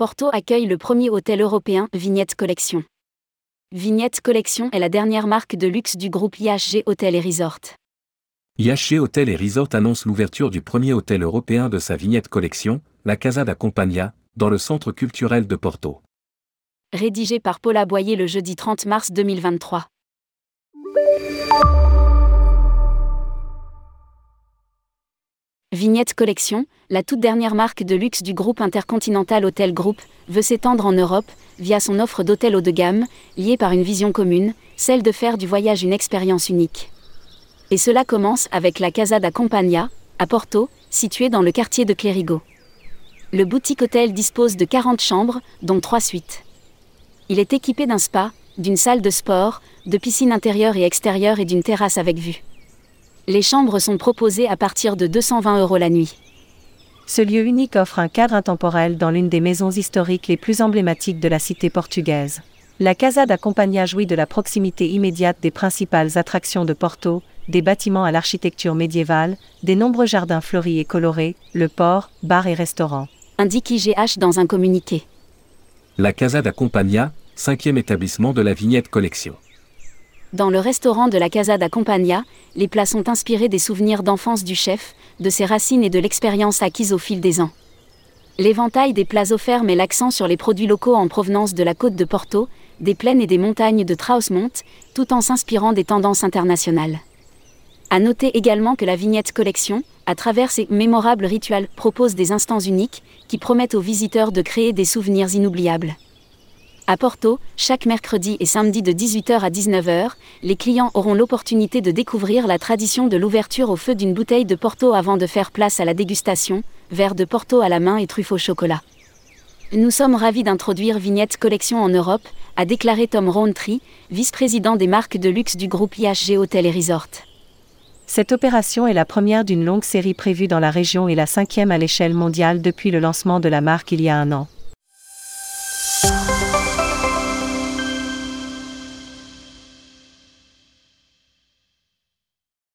Porto accueille le premier hôtel européen Vignette Collection. Vignette Collection est la dernière marque de luxe du groupe IHG Hôtel et Resort. IHG Hôtel et Resort annonce l'ouverture du premier hôtel européen de sa Vignette Collection, la Casa da Compagnia, dans le centre culturel de Porto. Rédigé par Paula Boyer le jeudi 30 mars 2023. Vignette Collection, la toute dernière marque de luxe du groupe Intercontinental Hotel Group, veut s'étendre en Europe via son offre d'hôtels haut de gamme, liée par une vision commune, celle de faire du voyage une expérience unique. Et cela commence avec la Casa da Compagnia, à Porto, située dans le quartier de Clérigo. Le boutique hôtel dispose de 40 chambres, dont 3 suites. Il est équipé d'un spa, d'une salle de sport, de piscine intérieure et extérieure et d'une terrasse avec vue. Les chambres sont proposées à partir de 220 euros la nuit. Ce lieu unique offre un cadre intemporel dans l'une des maisons historiques les plus emblématiques de la cité portugaise. La Casa da Compagnia jouit de la proximité immédiate des principales attractions de Porto, des bâtiments à l'architecture médiévale, des nombreux jardins fleuris et colorés, le port, bars et restaurants. Indique IGH dans un communiqué. La Casa da Compagnia, cinquième établissement de la Vignette Collection. Dans le restaurant de la Casa da Compagnia, les plats sont inspirés des souvenirs d'enfance du chef, de ses racines et de l'expérience acquise au fil des ans. L'éventail des plats offerts met l'accent sur les produits locaux en provenance de la côte de Porto, des plaines et des montagnes de Trausmont, tout en s'inspirant des tendances internationales. À noter également que la vignette collection, à travers ses mémorables rituels, propose des instants uniques qui promettent aux visiteurs de créer des souvenirs inoubliables. À Porto, chaque mercredi et samedi de 18h à 19h, les clients auront l'opportunité de découvrir la tradition de l'ouverture au feu d'une bouteille de Porto avant de faire place à la dégustation, verre de Porto à la main et truffe au chocolat. Nous sommes ravis d'introduire Vignette Collection en Europe, a déclaré Tom Rowntree, vice-président des marques de luxe du groupe IHG Hotel et Resort. Cette opération est la première d'une longue série prévue dans la région et la cinquième à l'échelle mondiale depuis le lancement de la marque il y a un an.